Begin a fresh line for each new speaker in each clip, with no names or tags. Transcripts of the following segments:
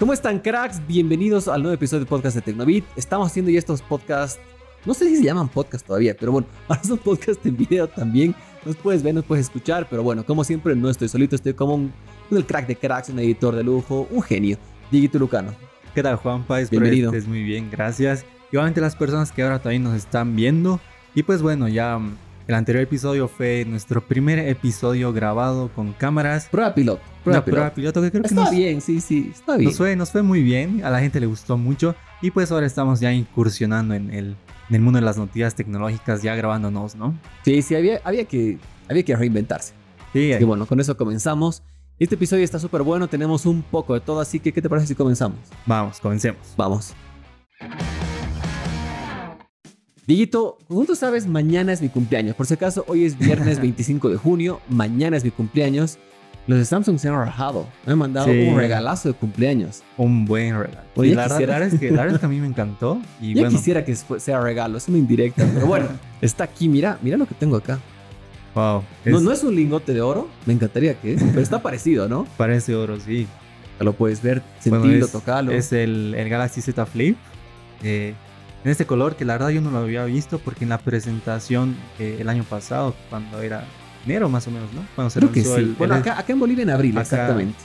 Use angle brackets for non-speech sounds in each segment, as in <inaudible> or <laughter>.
¿Cómo están, cracks? Bienvenidos al nuevo episodio de podcast de Tecnobit. Estamos haciendo ya estos podcasts. No sé si se llaman podcast todavía, pero bueno, <laughs> ahora son podcasts en video también. Nos puedes ver, nos puedes escuchar, pero bueno, como siempre, no estoy solito, estoy como un, el crack de cracks, un editor de lujo, un genio. Dieguito Lucano.
¿Qué tal, Juanpa?
Espero Bienvenido.
Es muy bien, gracias. Y obviamente las personas que ahora también nos están viendo. Y pues bueno, ya el anterior episodio fue nuestro primer episodio grabado con cámaras.
Prueba piloto.
Prueba, piloto. prueba piloto que creo
está
que
nos, bien, sí, sí, está bien.
Nos fue, nos fue muy bien, a la gente le gustó mucho. Y pues ahora estamos ya incursionando en el, en el mundo de las noticias tecnológicas, ya grabándonos, ¿no?
Sí, sí, había, había, que, había que reinventarse.
Sí,
Y bueno, con eso comenzamos. Este episodio está súper bueno, tenemos un poco de todo, así que ¿qué te parece si comenzamos?
Vamos, comencemos.
Vamos. Diguito, como tú sabes, mañana es mi cumpleaños. Por si acaso, hoy es viernes <laughs> 25 de junio, mañana es mi cumpleaños. Los de Samsung se han rajado. Me han mandado
Sí.
un regalazo de cumpleaños.
Un buen regalo.
Oye,
la, verdad es que, la verdad es que a mí me <laughs> encantó. Y
ya
bueno,
quisiera que sea regalo, es una indirecta. Pero bueno, <laughs> está aquí, mira, mira lo que tengo acá.
wow.
No,
es-
no es un lingote de oro, me encantaría que, pero está parecido, ¿no?
Parece oro, sí.
Lo puedes ver, sentirlo,
es-
tocarlo.
Es el, el Galaxy Z Flip. eh, en este color que la verdad yo no lo había visto porque en la presentación eh, el año pasado, cuando era enero más o menos, ¿no? Cuando se
Creo que
lanzó
sí.
el-
bueno,
el-
acá, acá en Bolivia en abril,
Acá-
exactamente.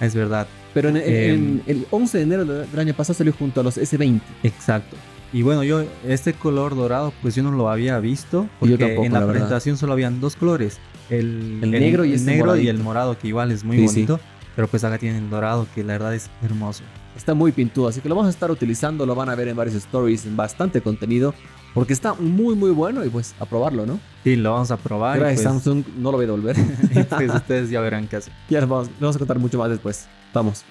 Es verdad,
Pero en,
Em,
en el 11 de enero del año pasado salió junto a los S20.
exacto. Y bueno, yo este color dorado pues yo no lo había visto porque
Yo tampoco,
en la, presentación solo habían dos colores. El,
El negro y ese
negro y el morado que igual es muy
Sí, sí.
Pero pues acá tienen el dorado que la verdad es hermoso.
Está muy pintudo, así que lo vamos a estar utilizando, lo van a ver en varios stories, en bastante contenido, porque está muy muy bueno y pues a probarlo, ¿no?
Sí, lo vamos a probar.
Gracias
pues,
Samsung, no lo voy a devolver. <laughs>
y, <laughs> pues ustedes ya verán qué hacer.
ya les vamos, les vamos a contar mucho más después. Vamos.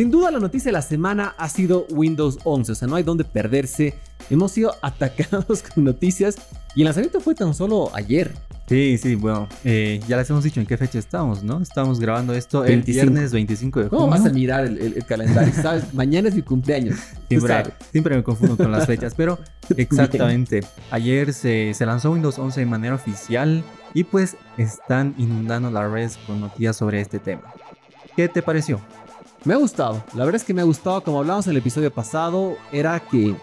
Sin duda la noticia de la semana ha sido Windows 11, o sea, no hay dónde perderse. Hemos sido <laughs> atacados con noticias y el lanzamiento fue tan solo ayer.
Sí, sí, bueno, eh, ya les hemos dicho en qué fecha estamos, ¿no? Estamos grabando esto el
25.
viernes 25 de junio.
¿Cómo vas a mirar el, el- el calendario? ¿Sabes? <laughs> Mañana es mi cumpleaños.
Siempre, siempre me confundo con las fechas, pero <laughs> exactamente. Ayer se, se lanzó Windows 11 de manera oficial y pues están inundando las redes con noticias sobre este tema. ¿Qué te pareció?
Me ha gustado, la verdad es que me ha gustado, como hablamos en el episodio pasado, era que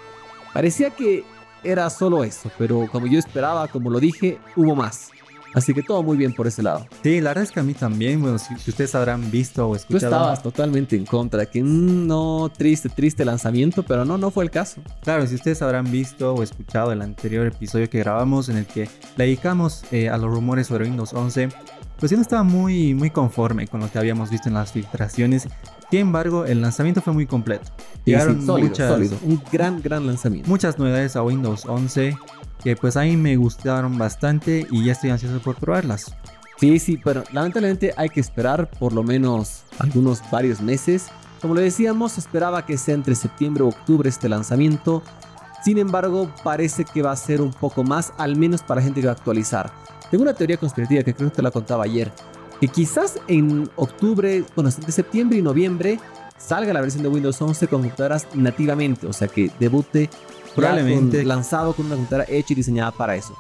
parecía que era solo eso, pero como yo esperaba, como lo dije, hubo más. Así que todo muy bien por ese lado.
Sí, la verdad es que a mí también, bueno, si, si ustedes habrán visto o
Tú
escuchado.
estabas totalmente en contra, que mm, no, triste, triste lanzamiento, pero no, no fue el caso.
Claro, si ustedes habrán visto o escuchado el anterior episodio que grabamos en el que le dedicamos eh, a los rumores sobre Windows 11, pues yo no estaba muy, muy conforme con lo que habíamos visto en las filtraciones. Sin embargo, el lanzamiento fue muy completo. Llegaron
sí, sólido,
muchas,
sólido. Un gran, gran lanzamiento.
muchas novedades a Windows 11 que pues a mí me gustaron bastante y ya estoy ansioso por probarlas.
Sí, sí, pero lamentablemente hay que esperar por lo menos algunos varios meses. Como le decíamos, esperaba que sea entre septiembre o octubre este lanzamiento. Sin embargo, parece que va a ser un poco más, al menos para gente que va a actualizar. Tengo una teoría conspirativa que creo que te la contaba ayer. Que quizás en octubre, bueno, entre septiembre y noviembre, salga la versión de Windows 11 con computadoras nativamente. O sea, que debute
Probablemente.
con- lanzado con una computadora hecha y diseñada para eso.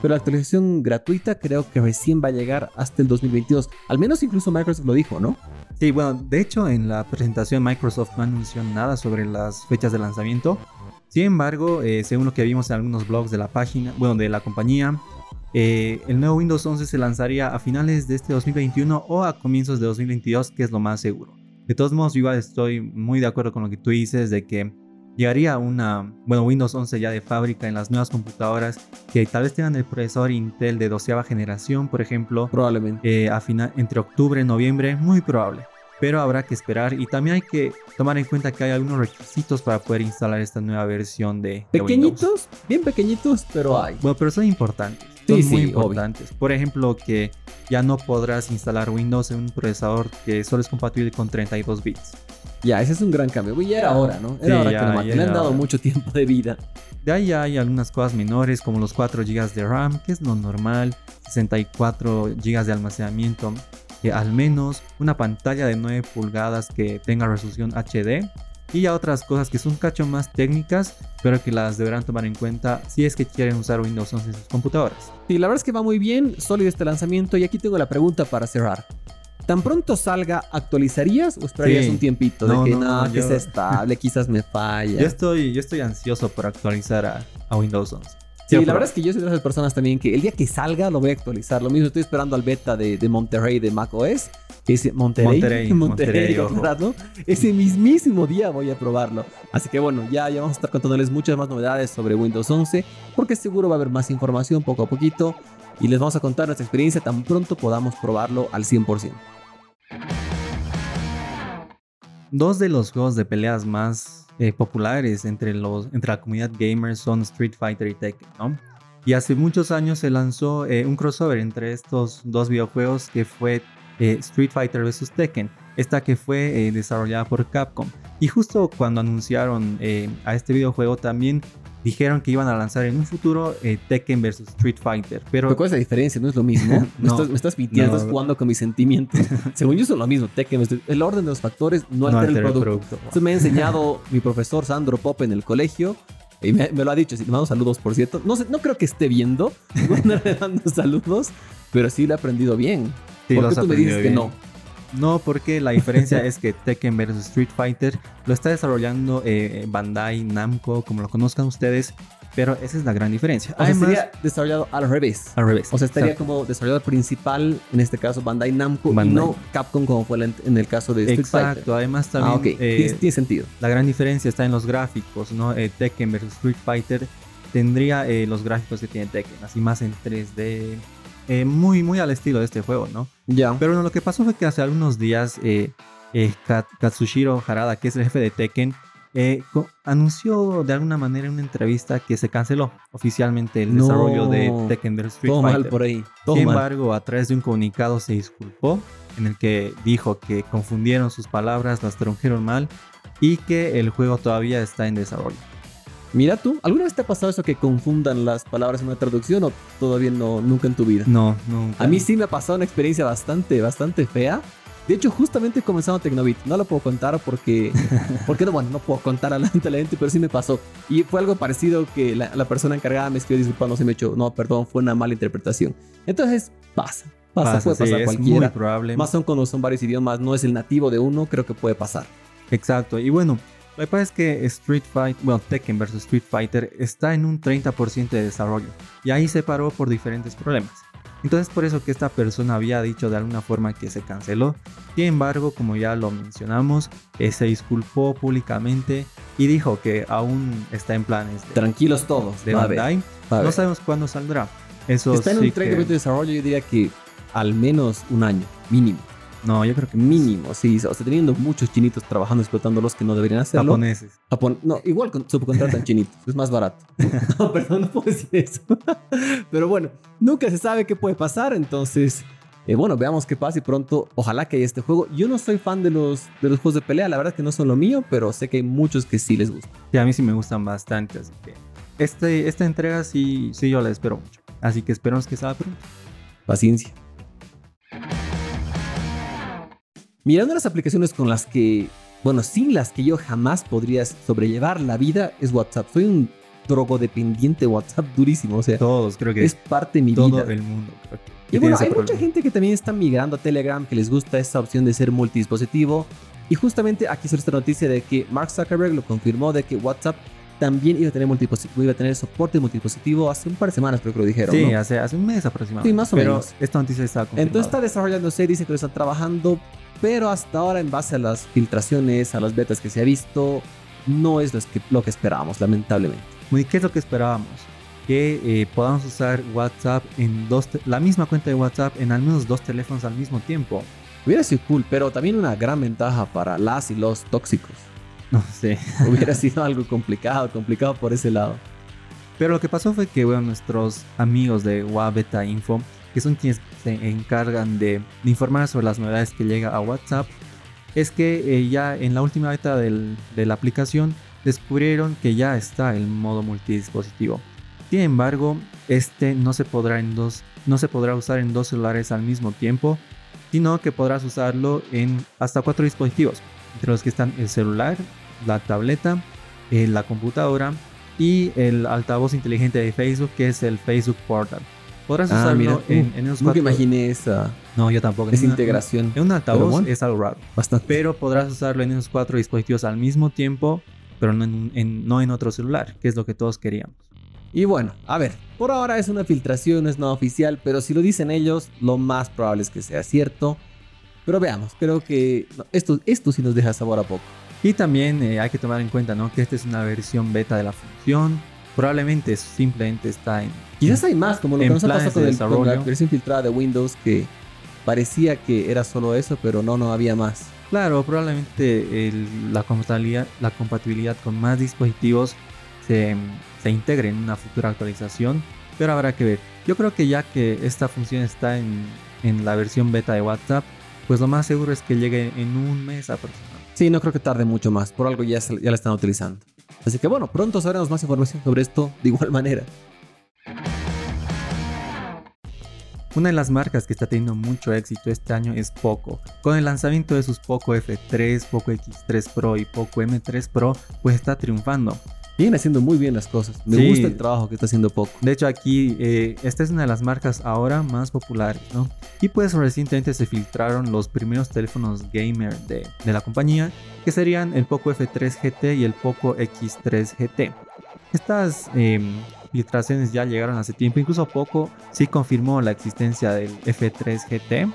Pero la actualización gratuita creo que recién va a llegar hasta el 2022. Al menos incluso Microsoft lo dijo, ¿no?
Sí, bueno, de hecho en la presentación Microsoft no anunció nada sobre las fechas de lanzamiento. Sin embargo, eh, según lo que vimos en algunos blogs de la página, bueno, de la compañía, eh, el nuevo Windows 11 se lanzaría a finales de este 2021 o a comienzos de 2022, que es lo más seguro. De todos modos, yo igual estoy muy de acuerdo con lo que tú dices de que llegaría una, bueno, Windows 11 ya de fábrica en las nuevas computadoras que tal vez tengan el procesador Intel de doceava generación, por ejemplo,
Probablemente.
eh, a final, entre octubre y noviembre, muy probable. Pero habrá que esperar y también hay que tomar en cuenta que hay algunos requisitos para poder instalar esta nueva versión de, de Windows.
Pequeñitos, bien pequeñitos, pero hay.
Bueno, pero son importantes.
Sí,
Son
sí,
muy
obvio.
importantes. Por ejemplo, que ya no podrás instalar Windows en un procesador que solo es compatible con 32 bits.
Ya, ese es un gran cambio. Uy, ya era hora, ¿no? Era
Sí,
hora
ya,
que maten. Le han dado
hora.
mucho tiempo de vida.
De ahí ya hay algunas cosas menores como los 4 GB de RAM, que es lo normal, 64 GB de almacenamiento, que al menos una pantalla de 9 pulgadas que tenga resolución HD y ya otras cosas que son un cacho más técnicas, pero que las deberán tomar en cuenta si es que quieren usar Windows 11 en sus computadoras.
Sí, la verdad es que va muy bien, sólido este lanzamiento. Y aquí tengo la pregunta para cerrar. tan pronto salga, ¿actualizarías o esperarías
Sí.
un tiempito?
No,
de que
no,
no,
no,
que
yo-
sea estable, quizás me falla.
Yo estoy, yo estoy ansioso por actualizar a, a Windows 11.
Sí, la verdad es que yo soy de esas personas también que el día que salga lo voy a actualizar. Lo mismo estoy esperando al beta de, de Monterrey de macOS. Ese Monterrey,
Monterrey, <laughs> Monterrey.
¿verdad, no? Ese mismísimo día voy a probarlo. Así que bueno, ya, ya vamos a estar contándoles muchas más novedades sobre Windows 11, porque seguro va a haber más información poco a poquito y les vamos a contar nuestra experiencia tan pronto podamos probarlo al 100%.
Dos de los juegos de peleas más eh, populares entre, los, entre la comunidad gamer son Street Fighter y Tekken, ¿no? Y hace muchos años se lanzó eh, un crossover entre estos dos videojuegos que fue eh, Street Fighter vs. Tekken, esta que fue desarrollada por Capcom. Y justo cuando anunciaron a este videojuego también dijeron que iban a lanzar en un futuro eh, Tekken vs. Street Fighter. Pero
Pero ¿cuál es la diferencia? ¿No es lo mismo? <laughs> me,
No.
estás, me estás mintiendo,
No.
estás jugando con mis sentimientos. <laughs> Según yo son lo mismo. Tekken, el orden de los factores no,
no
altera el
altera
producto. Eso me ha enseñado mi profesor Sandro Pop en el colegio. Y me, me lo ha dicho, si le mando saludos, por cierto. No, sé, no creo que esté viendo. <laughs> No le mando saludos, pero sí lo he aprendido bien.
Sí,
¿Por qué tú me dices
aprendido
que
bien.
no?
No, porque la diferencia es que Tekken vs Street Fighter lo está desarrollando eh, Bandai Namco, como lo conozcan ustedes, pero esa es la gran diferencia.
O sea,
Además,
sería desarrollado al revés.
al revés.
O sea, estaría
Exacto.
como desarrollador principal, en este caso Bandai Namco, y no Capcom como fue en el caso de Street Fighter.
Exacto, además también
Ah, ok.
eh,
tiene, tiene sentido.
la gran diferencia está en los gráficos, ¿no? Eh, Tekken vs Street Fighter tendría eh, los gráficos que tiene Tekken, así más en 3D, eh, muy, muy al estilo de este juego, ¿no?
Ya.
Pero no, lo que pasó fue que hace algunos días eh, eh, Kat- Katsushiro Harada, que es el jefe de Tekken, anunció de alguna manera en una entrevista que se canceló oficialmente el
No.
desarrollo de Tekken vs Street
Todo
Fighter.
mal por ahí. Todo
Sin
mal.
embargo, a través de un comunicado se disculpó en el que dijo que confundieron sus palabras, las tradujeron mal y que el juego todavía está en desarrollo.
Mira tú, ¿alguna vez te ha pasado eso que confundan las palabras en una traducción o todavía no, nunca en tu vida?
No, nunca.
A mí sí me ha pasado una experiencia bastante, bastante fea. De hecho, justamente comenzando Tecnobit, no lo puedo contar porque, <laughs> porque no, bueno, no puedo contar adelante a la gente, pero sí me pasó. Y fue algo parecido que la, la persona encargada me escribió disculpando, se me echó, no, perdón, fue una mala interpretación. Entonces, pasa, pasa,
Pasa,
puede
sí,
pasar
es muy
cualquiera.
probable.
Más aún cuando son varios idiomas, no es el nativo de uno, creo que puede pasar.
Exacto. Y bueno, lo que pasa es que Street Fighter, bueno, Tekken vs Street Fighter está en un 30% de desarrollo. Y ahí se paró por diferentes problemas. Entonces por eso que esta persona había dicho de alguna forma que se canceló. Sin embargo, como ya lo mencionamos, eh, se disculpó públicamente y dijo que aún está en planes de,
Tranquilos todos.
de Bandai. No sabemos cuándo saldrá. Eso
Está en
sí
un 30%
que-
de desarrollo, yo diría que al menos un año, mínimo.
No, yo creo que
Mínimo, sí. O sea, teniendo muchos chinitos trabajando, explotando los que no deberían hacerlo.
japoneses.
Japón, no, igual con- subcontratan chinitos, es más barato. <laughs> No, perdón, no puedo decir eso. Pero bueno, nunca se sabe qué puede pasar, entonces, eh, bueno, veamos qué pasa y pronto, ojalá que haya este juego. Yo no soy fan de los, de los juegos de pelea, la verdad es que no son lo mío, pero sé que hay muchos que sí les gusta.
Sí, a mí sí me gustan bastante, así que este, esta entrega sí, sí yo la espero mucho. Así que esperamos que salga pronto.
Paciencia. Mirando las aplicaciones con las que, bueno, sin las que yo jamás podría sobrellevar la vida, es WhatsApp. Soy un drogodependiente de WhatsApp durísimo, o sea,
Todos, creo que
es parte de mi
todo
vida.
el mundo. creo que-
Y bueno, hay mucha gente que también está migrando a Telegram, que les gusta esa opción de ser multidispositivo. Y justamente aquí sale esta noticia de que Mark Zuckerberg lo confirmó de que WhatsApp también iba a tener multidispositivo, iba a tener soporte multidispositivo hace un par de semanas, creo que lo dijeron.
Sí,
¿no?
hace, hace un mes aproximadamente.
Sí, más o
Pero
menos.
esta noticia está confirmada.
Entonces está desarrollándose, dicen que lo están trabajando, pero hasta ahora en base a las filtraciones, a las betas que se ha visto, no es lo que, lo que esperábamos, lamentablemente.
¿Y qué es lo que esperábamos? Que eh, podamos usar WhatsApp en dos, la misma cuenta de WhatsApp en al menos dos teléfonos al mismo tiempo.
Hubiera sido cool, pero también una gran ventaja para las y los tóxicos.
No <laughs> sé.
Hubiera sido algo complicado, complicado por ese lado.
Pero lo que pasó fue que, bueno, nuestros amigos de Wabeta Info, que son quienes se encargan de, de informar sobre las novedades que llega a WhatsApp, es que eh, ya en la última beta del- de la aplicación descubrieron que ya está el modo multidispositivo. Sin embargo, este no se podrá en dos, no se podrá usar en dos celulares al mismo tiempo, sino que podrás usarlo en hasta cuatro dispositivos, entre los que están el celular, la tableta, eh, la computadora y el altavoz inteligente de Facebook, que es el Facebook Portal. Podrás
Ah,
usarlo
mira,
en,
uh,
en esos
Nunca
cuatro-
imaginé esa,
No, yo tampoco. una-
integración.
En un altavoz
bueno.
es algo raro.
Bastante.
Pero podrás usarlo en esos cuatro dispositivos al mismo tiempo, pero no en, en- no en otro celular, que es lo que todos queríamos.
Y bueno, a ver, por ahora es una filtración, no es nada oficial, pero si lo dicen ellos, lo más probable es que sea cierto. Pero veamos, creo que esto, esto sí nos deja sabor a poco.
Y también eh, hay que tomar en cuenta ¿no? que esta es una versión beta de la función. Probablemente simplemente está en...
Quizás hay más, como lo que nos ha pasado con,
de
el- con la versión filtrada de Windows, que parecía que era solo eso, pero no, no había más.
Claro, probablemente el- la, compatibilidad, la compatibilidad con más dispositivos se, se integre en una futura actualización, pero habrá que ver. Yo creo que ya que esta función está en, en la versión beta de WhatsApp, pues lo más seguro es que llegue en un mes aproximadamente.
Sí, no creo que tarde mucho más, por algo ya, ya la están utilizando. Así que bueno, pronto sabremos más información sobre esto de igual <laughs> manera.
Una de las marcas que está teniendo mucho éxito este año es Poco. Con el lanzamiento de sus Poco F3, Poco X3 Pro y Poco M3 Pro, pues está triunfando.
Siguen haciendo muy bien las cosas. Me
Sí.
gusta el trabajo que está haciendo Poco.
De hecho, aquí eh, esta es una de las marcas ahora más populares, ¿no? Y pues recientemente se filtraron los primeros teléfonos gamer de, de la compañía, que serían el Poco F3 GT y el Poco X3 GT. Estas em, filtraciones ya llegaron hace tiempo, incluso Poco sí confirmó la existencia del F3 GT.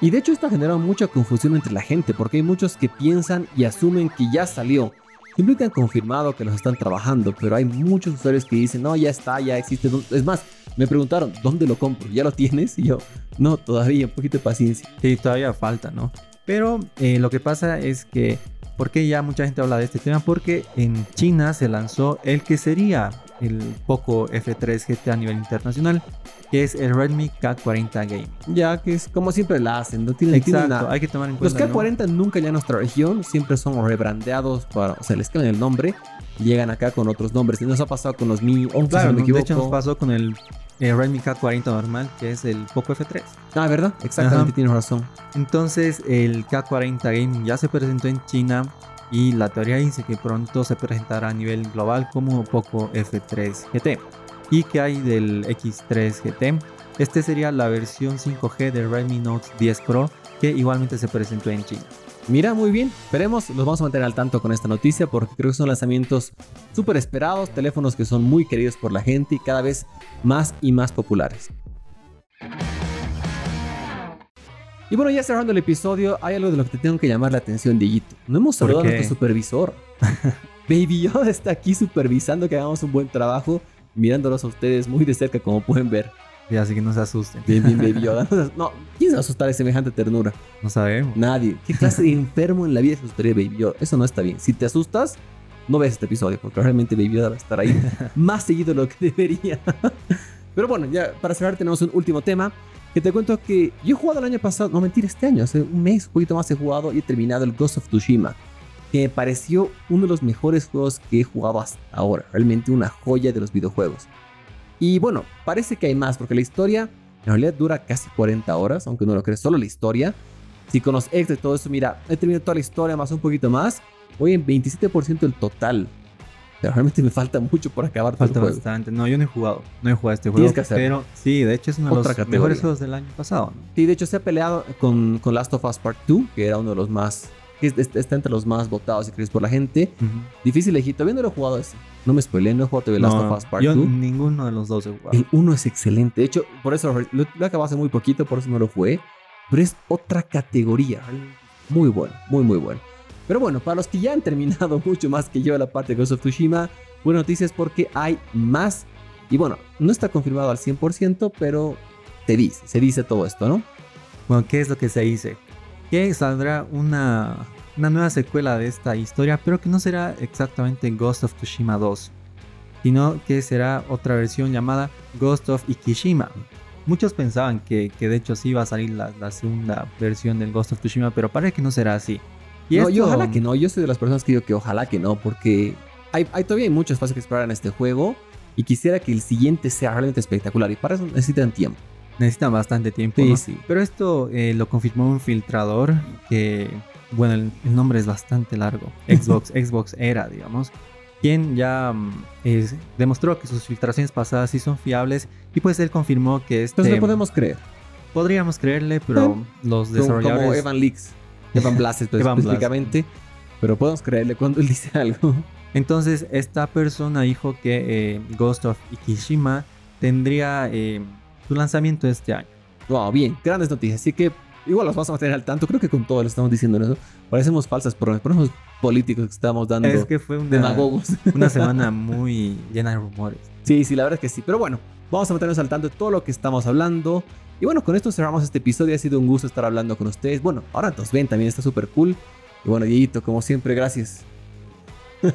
Y de hecho esto ha generado mucha confusión entre la gente, porque hay muchos que piensan y asumen que ya salió. Simplemente han confirmado que los están trabajando, pero hay muchos usuarios que dicen, no, ya está, ya existe. Es más, me preguntaron, ¿dónde lo compro? ¿Ya lo tienes? Y yo, no, todavía, un poquito de paciencia.
Sí, todavía falta, ¿no? Pero eh, lo que pasa es que, ¿por qué ya mucha gente habla de este tema? Porque en China se lanzó el que sería el Poco F3 GT a nivel internacional, que es el Redmi K40 Game.
Ya que es como siempre la hacen, no tienen, tienen
Exacto,
una-
hay que tomar en
Los
cuenta. ¿no?
K40 nunca ya en nuestra región, siempre son rebrandeados, para, o sea, les cambian el nombre llegan acá con otros nombres. Y nos ha pasado con los Mi 11,
Claro,
si no me
de
equivoco.
hecho nos pasó con el eh, Redmi K40 normal, que es el Poco F3.
Ah, ¿verdad? Exactamente,
Ajá.
tienes razón.
Entonces el K40 Gaming ya se presentó en China y la teoría dice que pronto se presentará a nivel global como Poco F3 GT. ¿Y que hay del X3 GT? Este sería la versión 5G del Redmi Note 10 Pro que igualmente se presentó en China.
Mira, muy bien. Esperemos, los vamos a mantener al tanto con esta noticia porque creo que son lanzamientos súper esperados, teléfonos que son muy queridos por la gente y cada vez más y más populares. Y bueno, ya cerrando el episodio, hay algo de lo que te tengo que llamar la atención, Dieguito. No hemos
¿Por
saludado a nuestro supervisor. <laughs> Baby Yoda está aquí supervisando que hagamos un buen trabajo, mirándolos a ustedes muy de cerca, como pueden ver.
Así que no se asusten.
Bien, bien, Baby <laughs> Yoda. No, ¿quién se va a asustar de semejante ternura?
No sabemos.
Nadie. ¿Qué clase de enfermo en la vida se asustaría Baby Yoda? Eso no está bien. Si te asustas, no ves este episodio, porque realmente Baby Yoda va a estar ahí <laughs> más seguido de lo que debería. <laughs> Pero bueno, ya para cerrar tenemos un último tema. Que te cuento que yo he jugado el año pasado, no mentira, este año, hace un mes, un poquito más he jugado y he terminado el Ghost of Tsushima. Que me pareció uno de los mejores juegos que he jugado hasta ahora. Realmente una joya de los videojuegos. Y bueno, parece que hay más, porque la historia en realidad dura casi 40 horas, aunque no lo crees, solo la historia. Si con los extras y todo eso, mira, he terminado toda la historia más un poquito más. Voy en 27% del total. Pero realmente me falta mucho por acabar todo el
Falta
juego.
bastante. No, yo no he jugado. No he jugado este
Tienes
juego.
que hacerlo.
Pero sí, de hecho es uno de los
categoría.
mejores juegos del año pasado. ¿no?
Sí, de hecho se ha peleado con, con Last of Us Part 2, que era uno de los más... que es- es- Está entre los más votados y queridos por la gente.
Ujú.
Difícil elegir. Todavía no lo he jugado ese. No me spoilé, no he jugado todavía Last
No,
of Us Part
yo
2.
ninguno de los dos he jugado.
El 1 es excelente. De hecho, por eso lo, lo acabé hace muy poquito, por eso no lo jugué. Pero es otra categoría. Muy bueno, muy, muy bueno. Pero bueno, para los que ya han <laughs> terminado mucho más que yo la parte de Ghost of Tsushima, buenas noticias porque hay más. Y bueno, no está confirmado al 100%, pero se dice, se dice todo esto, ¿no?
Bueno, ¿qué es lo que se dice? Que saldrá una, una nueva secuela de esta historia, pero que no será exactamente Ghost of Tsushima 2, sino que será otra versión llamada Ghost of Ikishima. Muchos pensaban que, que de hecho sí iba a salir la, la segunda versión del Ghost of Tsushima, pero parece que no será así. Y
no, y
esto-
ojalá que no. Yo soy de las personas que digo que ojalá que no, porque hay, hay todavía hay mucho espacio que explorar en este juego. Y quisiera que el siguiente sea realmente espectacular. Y para eso necesitan tiempo.
Necesitan bastante tiempo.
Sí,
¿no?
sí.
Pero esto eh, lo confirmó un filtrador que, bueno, el, el nombre es bastante largo. <laughs> Xbox, Xbox era, digamos. quien ya mm, demostró que sus filtraciones pasadas sí son fiables y pues él confirmó que este
Entonces le podemos creer.
podríamos creerle, pero los
Como- Como
desarrolladores
Evan Leaks. <laughs> Evan pues,
Blass.
específicamente. Pero podemos creerle cuando él dice algo.
Entonces, esta persona dijo que eh, Ghost of Ikishima tendría eh, su lanzamiento este año.
Wow, bien, grandes noticias. Así que igual los vamos a mantener al tanto. Creo que con todo lo estamos diciendo eso. Parecemos falsas promesas. Parecemos políticos que estamos dando
Es que fue una,
demagogos. <laughs>
una semana muy llena de rumores.
Sí, sí, la verdad es que sí. Pero bueno, vamos a mantenernos al tanto de todo lo que estamos hablando. Y bueno, con esto cerramos este episodio. Ha sido un gusto estar hablando con ustedes. Bueno, ahora nos ven también, está súper cool. Y bueno, Dieguito, como siempre, gracias.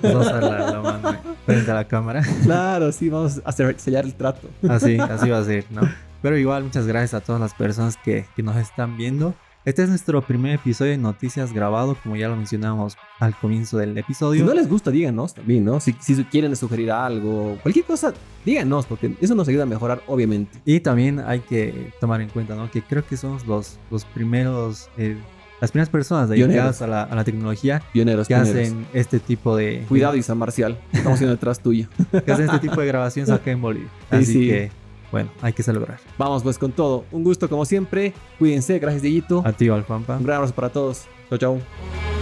Vamos a mano eh, frente a la cámara.
Claro, sí, vamos a sellar el trato.
Así, así va a ser, ¿no? Pero igual, muchas gracias a todas las personas que, que nos están viendo. Este es nuestro primer episodio de noticias grabado, como ya lo mencionamos al comienzo del
Si
episodio.
no les gusta, díganos también, ¿no? Si, si quieren sugerir algo, cualquier cosa, díganos, porque eso nos ayuda a mejorar, obviamente.
Y también hay que tomar en cuenta, ¿no? Que creo que somos los, los primeros, eh, las primeras personas dedicadas a la, a la tecnología
Pioneros,
que
pioneros.
hacen este tipo de...
Cuidado, y San Marcial. Estamos haciendo detrás tuyo. <laughs>
Que hacen este tipo de grabaciones acá en Bolivia.
Sí,
Así
sí.
que, bueno, hay que celebrar.
Vamos pues con todo. Un gusto como siempre. Cuídense. Gracias, Dieguito.
A ti, Alfampa.
Un gran abrazo para todos. Chao, chao.